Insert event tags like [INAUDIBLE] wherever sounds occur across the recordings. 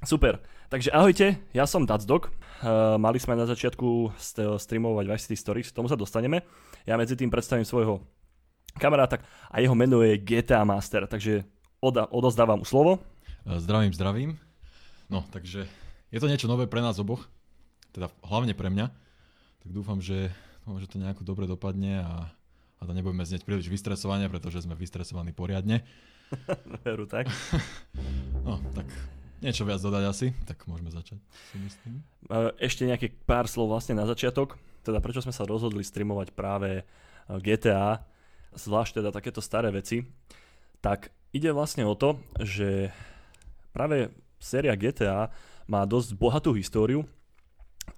Super. Takže ahojte, ja som Dacdog. Uh, mali sme na začiatku st- streamovať Vice City Stories, k tomu sa dostaneme. Ja medzi tým predstavím svojho kamaráta a jeho meno je GTA Master, takže od- odozdávam mu slovo. Zdravím, zdravím. No, takže je to niečo nové pre nás oboch, teda hlavne pre mňa. Tak dúfam, že, no, že to nejako dobre dopadne a, a to nebudeme znieť príliš vystresovania, pretože sme vystresovaní poriadne. [LAUGHS] Veru tak. [LAUGHS] no, tak niečo viac dodať asi, tak môžeme začať, myslím. Ešte nejaké pár slov vlastne na začiatok, teda prečo sme sa rozhodli streamovať práve GTA, zvlášť teda takéto staré veci, tak ide vlastne o to, že práve séria GTA má dosť bohatú históriu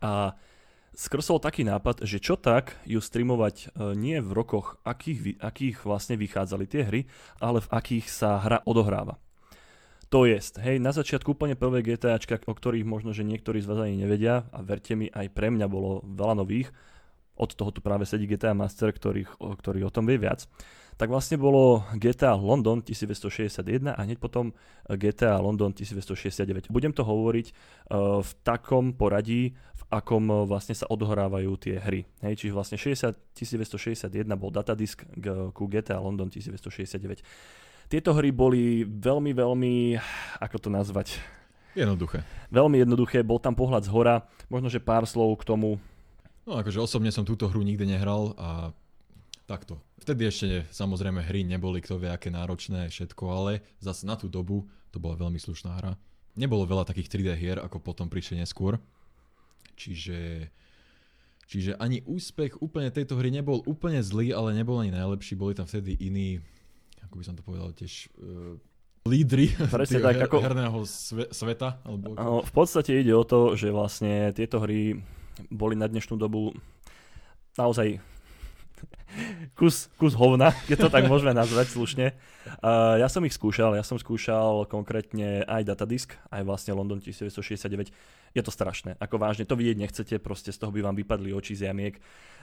a skrsol taký nápad, že čo tak ju streamovať nie v rokoch, akých, akých vlastne vychádzali tie hry, ale v akých sa hra odohráva. To je, hej, na začiatku úplne prvé GTAčka, o ktorých možno, že niektorí z vás ani nevedia, a verte mi, aj pre mňa bolo veľa nových, od toho tu práve sedí GTA Master, ktorý, ktorý o tom vie viac, tak vlastne bolo GTA London 1961 a hneď potom GTA London 1969. Budem to hovoriť uh, v takom poradí, v akom uh, vlastne sa odohrávajú tie hry. Hej, čiže vlastne 60, 1961 bol datadisk ku GTA London 1969 tieto hry boli veľmi, veľmi, ako to nazvať? Jednoduché. Veľmi jednoduché, bol tam pohľad z hora, možno, že pár slov k tomu. No akože osobne som túto hru nikdy nehral a takto. Vtedy ešte samozrejme hry neboli kto vie aké náročné všetko, ale zase na tú dobu to bola veľmi slušná hra. Nebolo veľa takých 3D hier, ako potom prišli neskôr. Čiže, čiže ani úspech úplne tejto hry nebol úplne zlý, ale nebol ani najlepší. Boli tam vtedy iní ako by som to povedal, tiež uh, lídry Presne [LAUGHS] tak, her, ako... herného sve, sveta. Alebo ako... V podstate ide o to, že vlastne tieto hry boli na dnešnú dobu naozaj [LAUGHS] kus, kus hovna, keď to tak môžeme nazvať slušne. Uh, ja som ich skúšal, ja som skúšal konkrétne aj datadisk, aj vlastne London 1969. Je to strašné, ako vážne, to vidieť nechcete, proste z toho by vám vypadli oči z jamiek.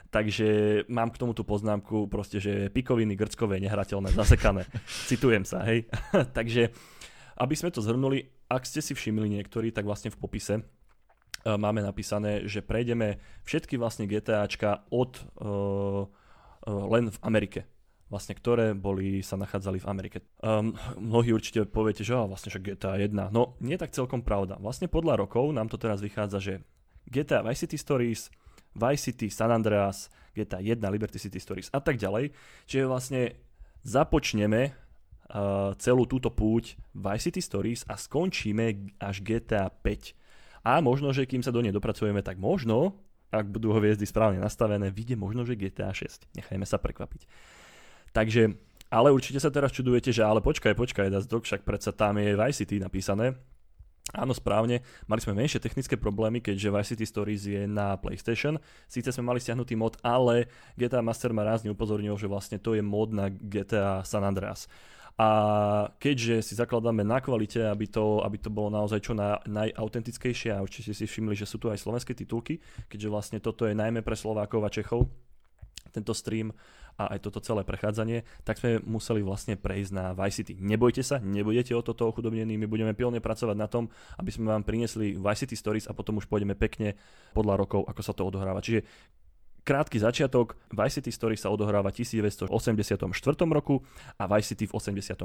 Takže mám k tomu tú poznámku proste, že pikoviny grckové nehrateľné, zasekané. [LAUGHS] Citujem sa, hej. [LAUGHS] Takže, aby sme to zhrnuli, ak ste si všimli niektorí, tak vlastne v popise uh, máme napísané, že prejdeme všetky vlastne GTAčka od uh, len v Amerike vlastne, ktoré boli, sa nachádzali v Amerike. Um, mnohí určite poviete, že vlastne však GTA 1. No, nie je tak celkom pravda. Vlastne podľa rokov nám to teraz vychádza, že GTA Vice City Stories, Vice City, San Andreas, GTA 1, Liberty City Stories a tak ďalej. Čiže vlastne započneme uh, celú túto púť Vice City Stories a skončíme až GTA 5. A možno, že kým sa do nej dopracujeme, tak možno, ak budú hviezdy správne nastavené, vyjde možno, že GTA 6. Nechajme sa prekvapiť. Takže, ale určite sa teraz čudujete, že ale počkaj, počkaj, Dok, však predsa tam je Vice City napísané. Áno, správne. Mali sme menšie technické problémy, keďže Vice City Stories je na PlayStation. Síce sme mali stiahnutý mod, ale GTA Master ma rázne upozornil, že vlastne to je mod na GTA San Andreas. A keďže si zakladáme na kvalite, aby to, aby to bolo naozaj čo na, najautentickejšie a určite si všimli, že sú tu aj slovenské titulky, keďže vlastne toto je najmä pre Slovákov a Čechov, tento stream a aj toto celé prechádzanie, tak sme museli vlastne prejsť na Vice City. Nebojte sa, nebudete o toto ochudobnení, my budeme pilne pracovať na tom, aby sme vám priniesli Vice City Stories a potom už pôjdeme pekne podľa rokov, ako sa to odohráva. Čiže Krátky začiatok, Vice City Story sa odohráva v 1984 roku a Vice City v 86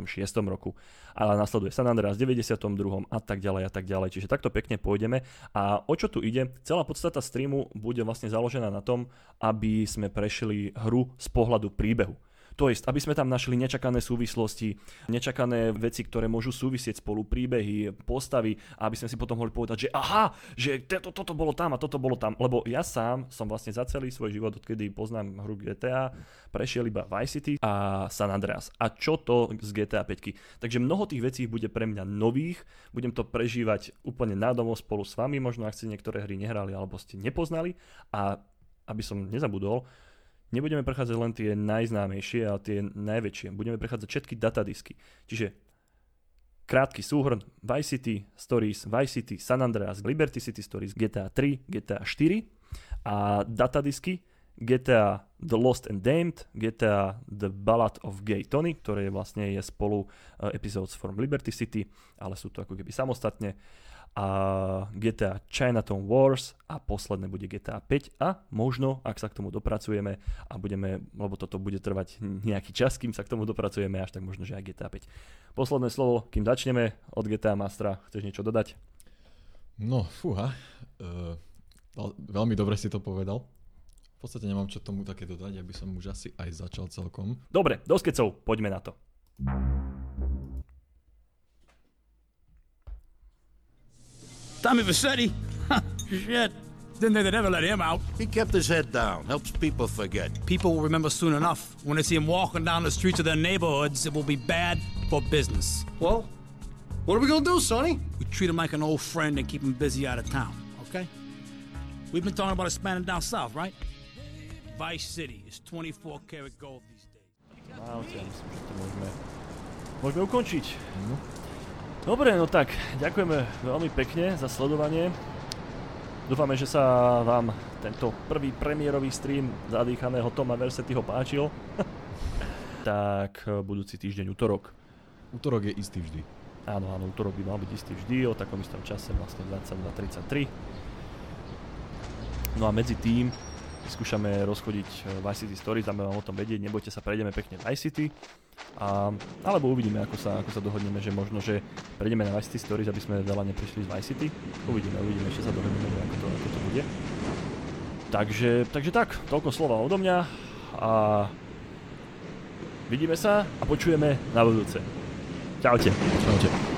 roku. Ale nasleduje San Andreas v 92. a tak ďalej a tak ďalej. Čiže takto pekne pôjdeme. A o čo tu ide? Celá podstata streamu bude vlastne založená na tom, aby sme prešli hru z pohľadu príbehu. To je, aby sme tam našli nečakané súvislosti, nečakané veci, ktoré môžu súvisieť spolu, príbehy, postavy, aby sme si potom mohli povedať, že aha, že toto, toto bolo tam a toto bolo tam. Lebo ja sám som vlastne za celý svoj život, odkedy poznám hru GTA, prešiel iba Vice City a San Andreas. A čo to z GTA 5? Takže mnoho tých vecí bude pre mňa nových, budem to prežívať úplne nádomo spolu s vami, možno ak ste niektoré hry nehrali alebo ste nepoznali a aby som nezabudol, nebudeme prechádzať len tie najznámejšie a tie najväčšie. Budeme prechádzať všetky datadisky. Čiže krátky súhrn Vice City Stories, Vice City, San Andreas, Liberty City Stories, GTA 3, GTA 4 a datadisky GTA The Lost and Damned, GTA The Ballad of Gay Tony, ktoré vlastne je spolu uh, Episodes from Liberty City, ale sú to ako keby samostatne a GTA Chinatown Wars a posledné bude GTA 5 a možno, ak sa k tomu dopracujeme a budeme, lebo toto bude trvať nejaký čas, kým sa k tomu dopracujeme, až tak možno, že aj GTA 5. Posledné slovo, kým začneme od GTA Mastra, chceš niečo dodať? No, fúha, uh, veľmi dobre si to povedal. V podstate nemám čo tomu také dodať, aby som už asi aj začal celkom. Dobre, do skecov, poďme na to. Tommy Vassetti? Shit. Didn't think they'd ever let him out. He kept his head down, helps people forget. People will remember soon enough. When they see him walking down the streets of their neighborhoods, it will be bad for business. Well, what are we gonna do, Sonny? We treat him like an old friend and keep him busy out of town, okay? We've been talking about expanding down south, right? Vice City is 24 karat gold these days. Wow, ja myslím, že to môžeme, môžeme ukončiť. No. Dobre, no tak, ďakujeme veľmi pekne za sledovanie. Dúfame, že sa vám tento prvý premiérový stream zadýchaného Toma Versetyho páčil. [LAUGHS] tak eh, budúci týždeň útorok. Útorok je istý vždy. Áno, áno, útorok by mal byť istý vždy, o takom istom čase, vlastne 22.33. No a medzi tým skúšame rozchodiť eh, Vice City Stories, dáme vám o tom vedieť, nebojte sa, prejdeme pekne Vice City. A, alebo uvidíme, ako sa, ako sa dohodneme, že možno, že prejdeme na Vice Stories, aby sme veľa neprišli z Vice. Uvidíme, uvidíme, ešte sa dohodneme, ako to, ako to bude. Takže, takže tak, toľko slova odo mňa a vidíme sa a počujeme na budúce. Čaute. Čaute.